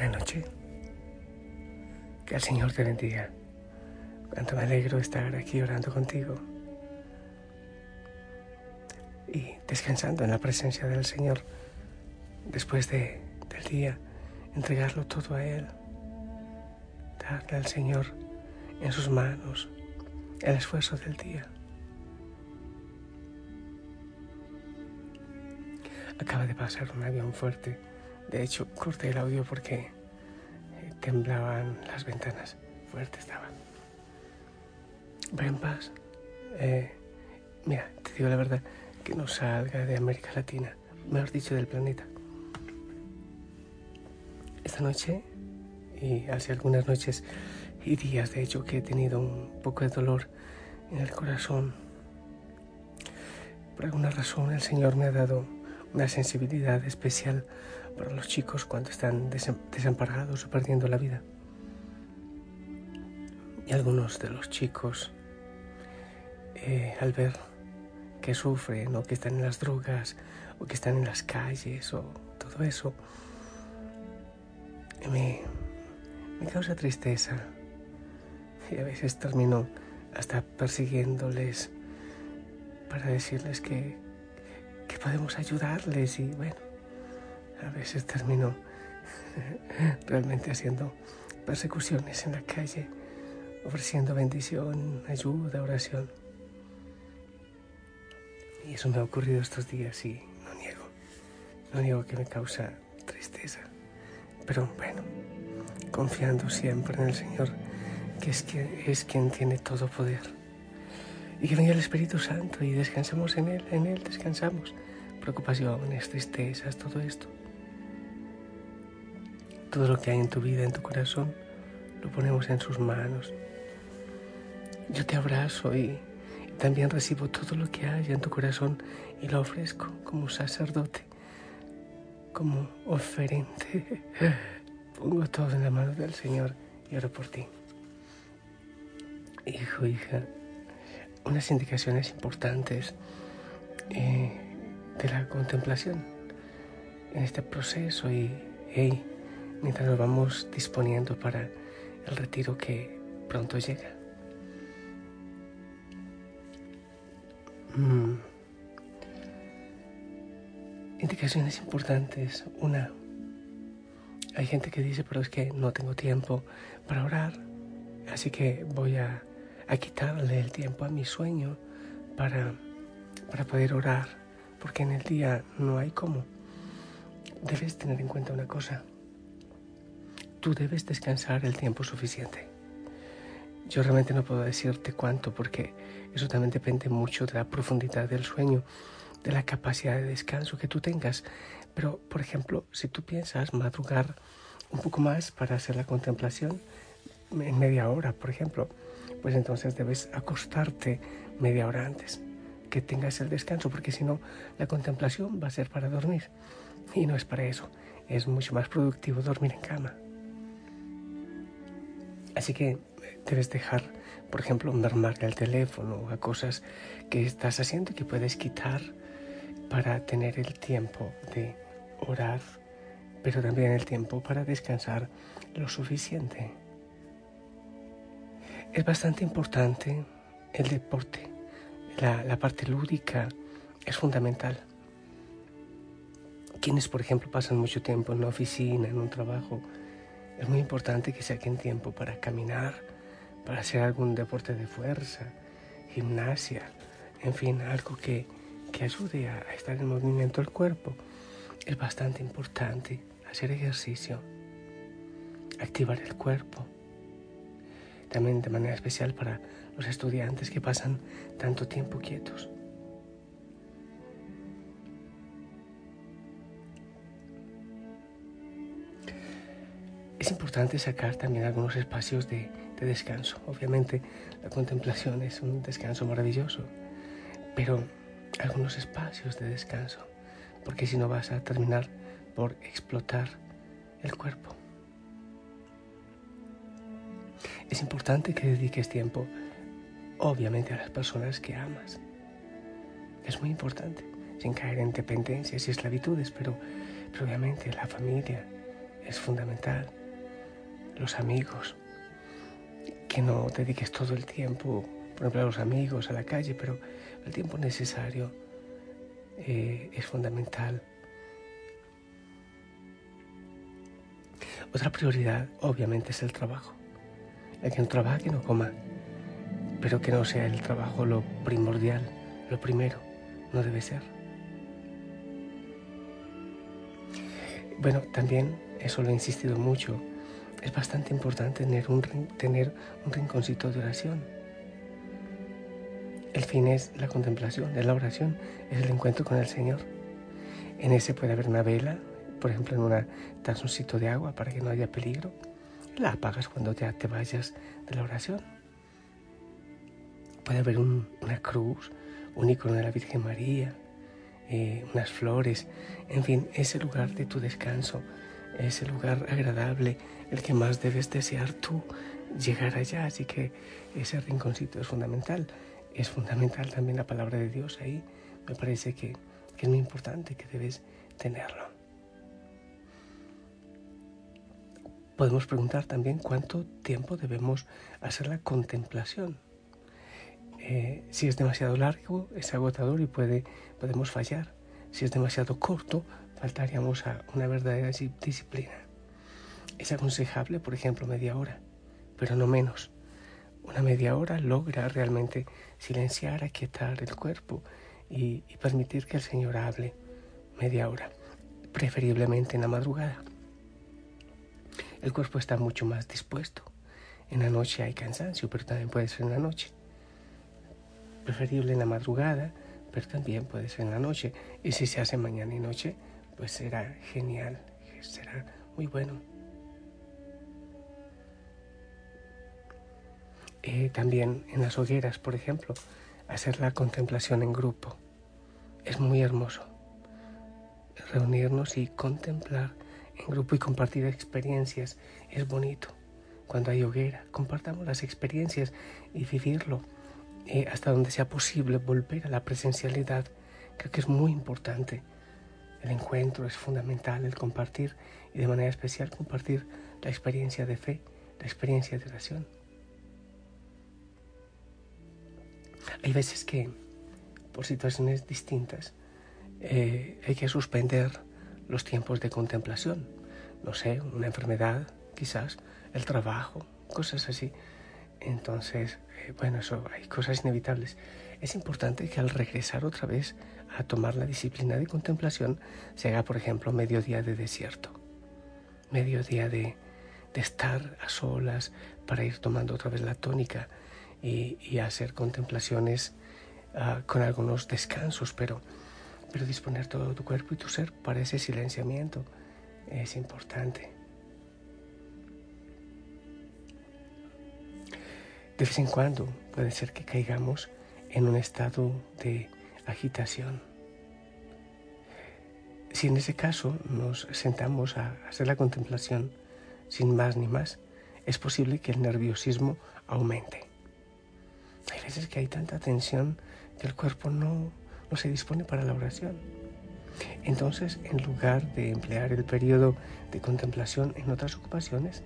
Buenas noches. Que el Señor te bendiga. Cuánto me alegro estar aquí orando contigo y descansando en la presencia del Señor después de, del día, entregarlo todo a Él, darle al Señor en sus manos el esfuerzo del día. Acaba de pasar un avión fuerte. De hecho, corté el audio porque temblaban las ventanas. Fuerte estaban. Ven paz. Eh, mira, te digo la verdad, que no salga de América Latina, mejor dicho, del planeta. Esta noche, y hace algunas noches y días, de hecho, que he tenido un poco de dolor en el corazón. Por alguna razón el Señor me ha dado una sensibilidad especial para los chicos cuando están desamparados o perdiendo la vida. Y algunos de los chicos, eh, al ver que sufren o que están en las drogas o que están en las calles o todo eso, me, me causa tristeza y a veces termino hasta persiguiéndoles para decirles que, que podemos ayudarles y bueno, a veces termino realmente haciendo persecuciones en la calle, ofreciendo bendición, ayuda, oración. Y eso me ha ocurrido estos días y no niego, no niego que me causa tristeza. Pero bueno, confiando siempre en el Señor, que es quien, es quien tiene todo poder. Y que venga el Espíritu Santo y descansemos en Él, en Él descansamos. Preocupaciones, tristezas, todo esto. Todo lo que hay en tu vida, en tu corazón, lo ponemos en sus manos. Yo te abrazo y también recibo todo lo que haya en tu corazón y lo ofrezco como sacerdote, como oferente. Pongo todo en la mano del Señor y oro por ti. Hijo, hija, unas indicaciones importantes eh, de la contemplación en este proceso y mientras nos vamos disponiendo para el retiro que pronto llega. Mm. Indicaciones importantes. Una, hay gente que dice, pero es que no tengo tiempo para orar, así que voy a, a quitarle el tiempo a mi sueño para, para poder orar, porque en el día no hay cómo. Debes tener en cuenta una cosa. Tú debes descansar el tiempo suficiente. Yo realmente no puedo decirte cuánto porque eso también depende mucho de la profundidad del sueño, de la capacidad de descanso que tú tengas. Pero, por ejemplo, si tú piensas madrugar un poco más para hacer la contemplación, en media hora, por ejemplo, pues entonces debes acostarte media hora antes, que tengas el descanso, porque si no, la contemplación va a ser para dormir. Y no es para eso, es mucho más productivo dormir en cama. Así que debes dejar, por ejemplo, mermar el teléfono a cosas que estás haciendo y que puedes quitar para tener el tiempo de orar, pero también el tiempo para descansar lo suficiente. Es bastante importante el deporte, la, la parte lúdica es fundamental. Quienes, por ejemplo, pasan mucho tiempo en una oficina, en un trabajo, es muy importante que saquen tiempo para caminar, para hacer algún deporte de fuerza, gimnasia, en fin, algo que, que ayude a, estar en movimiento el cuerpo. Es bastante importante hacer ejercicio, activar el cuerpo. También de manera especial para los estudiantes que pasan tanto tiempo quietos. Importante sacar también algunos espacios de, descanso. Obviamente la contemplación es un descanso maravilloso, pero algunos espacios de descanso, porque si no vas a terminar por explotar el cuerpo. Es importante que dediques tiempo, obviamente, a las personas que amas. Es muy importante, sin caer en dependencias y esclavitudes, pero, pero obviamente la familia, es fundamental. Los amigos, que no dediques todo el tiempo, por ejemplo, a los amigos, a la calle, pero el tiempo necesario eh, es fundamental. Otra prioridad, obviamente, es el trabajo. El que no trabaja, que no coma, pero que no sea el trabajo lo primordial, lo primero, no debe ser. Bueno, también, eso lo he insistido mucho, es bastante importante tener un, tener un rinconcito de oración. El fin es la contemplación, es la oración, es el encuentro con el Señor. En ese puede haber una vela, por ejemplo, en una tazoncito de agua para que no haya peligro. La apagas cuando te vayas de la oración. Puede haber una cruz, un icono de la Virgen María, eh, unas flores, en fin, ese lugar de tu descanso, ese lugar agradable, el que más debes desear tú llegar allá. Así que ese rinconcito es fundamental. Es fundamental también la palabra de Dios ahí. Me parece que es muy importante que debes tenerlo. Podemos preguntar también cuánto tiempo debemos hacer la contemplación. Eh, si es demasiado largo, es agotador y puede, podemos fallar. Si es demasiado corto, faltaríamos a una verdadera disciplina. Es aconsejable, por ejemplo, media hora, pero no menos. Una media hora logra realmente silenciar, aquietar el cuerpo y permitir que el Señor hable. Media hora, preferiblemente en la madrugada el cuerpo está mucho más dispuesto. En la noche hay cansancio, pero también puede ser en la noche. Preferible en la madrugada, pero también puede ser en la noche. Y si se hace mañana y noche, pues será genial, será muy bueno. Eh, también en las hogueras, por ejemplo, hacer la contemplación en grupo. Es muy hermoso. Reunirnos y contemplar en grupo y compartir experiencias es bonito. Cuando hay hoguera, compartamos las experiencias y vivirlo eh, hasta donde sea posible, volver a la presencialidad. Creo que es muy importante. El encuentro es fundamental, el compartir y de manera especial compartir la experiencia de fe, la experiencia de oración. Hay veces que, por situaciones distintas, eh, hay que suspender los tiempos de contemplación. No sé, una enfermedad, quizás, el trabajo, cosas así. Entonces, eh, bueno, eso hay cosas inevitables. Es importante que al regresar otra vez a tomar la disciplina de contemplación se haga, por ejemplo, mediodía de desierto, mediodía de, de estar a solas para ir tomando otra vez la tónica y, hacer contemplaciones ah, con algunos descansos, pero pero disponer todo tu cuerpo y tu ser para ese silenciamiento es importante. De vez en cuando puede ser que caigamos en un estado de agitación. Si en ese caso nos sentamos a hacer la contemplación sin más ni más, es posible que el nerviosismo aumente. Hay veces que hay tanta tensión que el cuerpo no, no se dispone para la oración. Entonces, en lugar de emplear el periodo de contemplación en otras ocupaciones,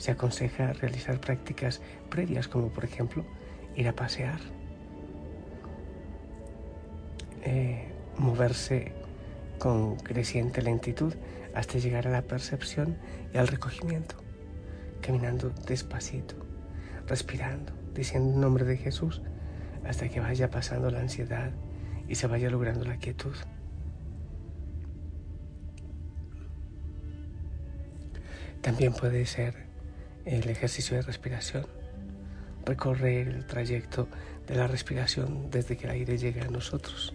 se aconseja realizar prácticas previas como por ejemplo ir a pasear, eh, moverse con creciente lentitud hasta llegar a la percepción y al recogimiento, caminando despacito, respirando, diciendo el nombre de Jesús hasta que vaya pasando la ansiedad y se vaya logrando la quietud. También puede ser el ejercicio de respiración, recorrer el trayecto de la respiración desde que el aire llega a nosotros.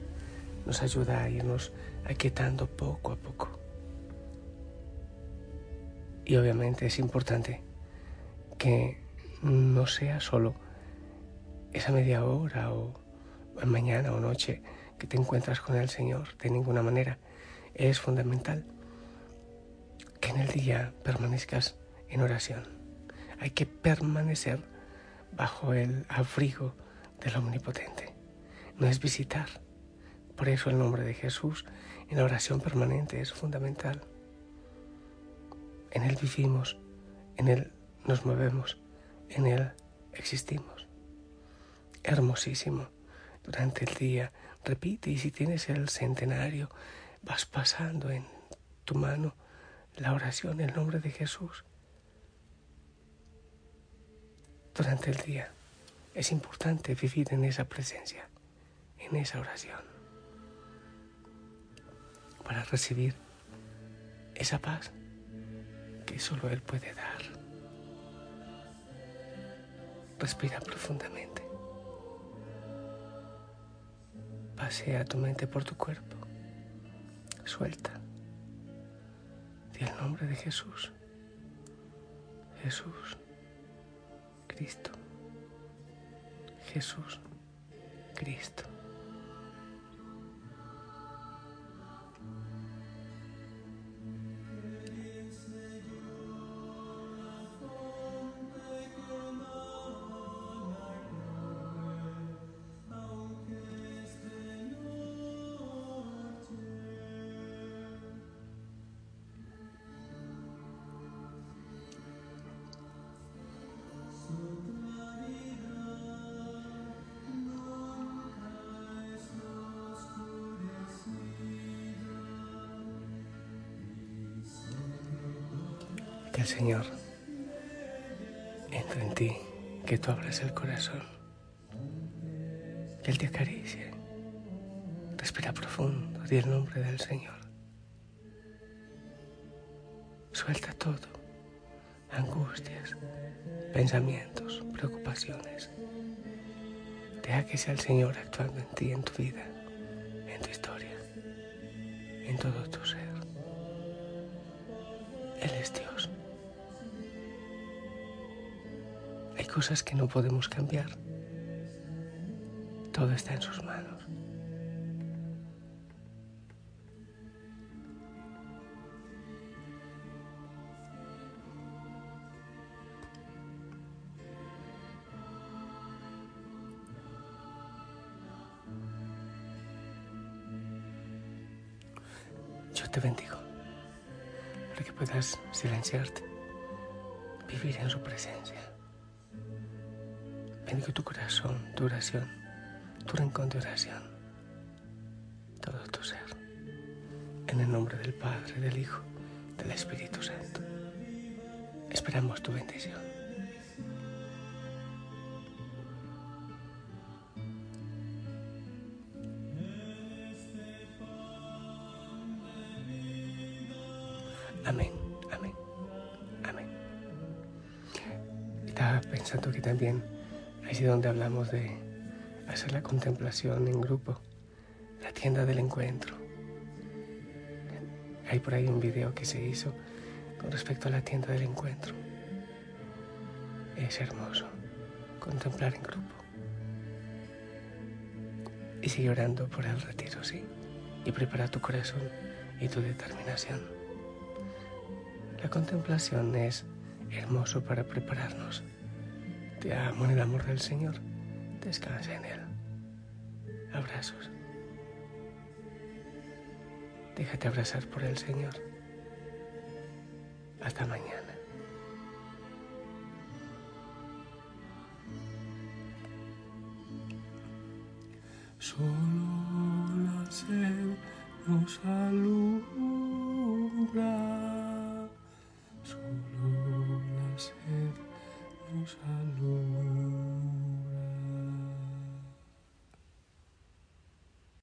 Nos ayuda a irnos aquietando poco a poco. Y obviamente es importante que no sea solo esa media hora o mañana o noche que te encuentras con el Señor de ninguna manera. Es fundamental que en el día permanezcas en oración. Hay que permanecer bajo el abrigo del Omnipotente. No es visitar. Por eso el nombre de Jesús en la oración permanente es fundamental. En Él vivimos, en Él nos movemos, en Él existimos. Hermosísimo. Durante el día, repite y si tienes el centenario, vas pasando en tu mano la oración, el nombre de Jesús. Durante el día es importante vivir en esa presencia, en esa oración, para recibir esa paz que solo Él puede dar. Respira profundamente. Pasea tu mente por tu cuerpo. Suelta. Di el nombre de Jesús. Jesús. Cristo. Jesús. Cristo. El Señor entre en ti, que tú abras el corazón, que Él te acaricie. Respira profundo, di el nombre del Señor. Suelta todo, angustias, pensamientos, preocupaciones. Deja que sea el Señor actuando en ti, en tu vida, cosas que no podemos cambiar. Todo está en sus manos. Yo te bendigo para que puedas silenciarte, vivir en su presencia. Bendigo tu corazón, tu oración, tu rincón de oración, todo tu ser. En el nombre del Padre, del Hijo, del Espíritu Santo. Esperamos tu bendición. Amén, amén, amén. Estaba pensando que también es donde hablamos de hacer la contemplación en grupo, la tienda del encuentro. Hay por ahí un video que se hizo con respecto a la tienda del encuentro. Es hermoso contemplar en grupo. Y sigue orando por el retiro, sí. Y prepara tu corazón y tu determinación. La contemplación es hermoso para prepararnos te amo en el amor del Señor. Descansa en Él. Abrazos. Déjate abrazar por el Señor. Hasta mañana. Solo la sed nos alumbra.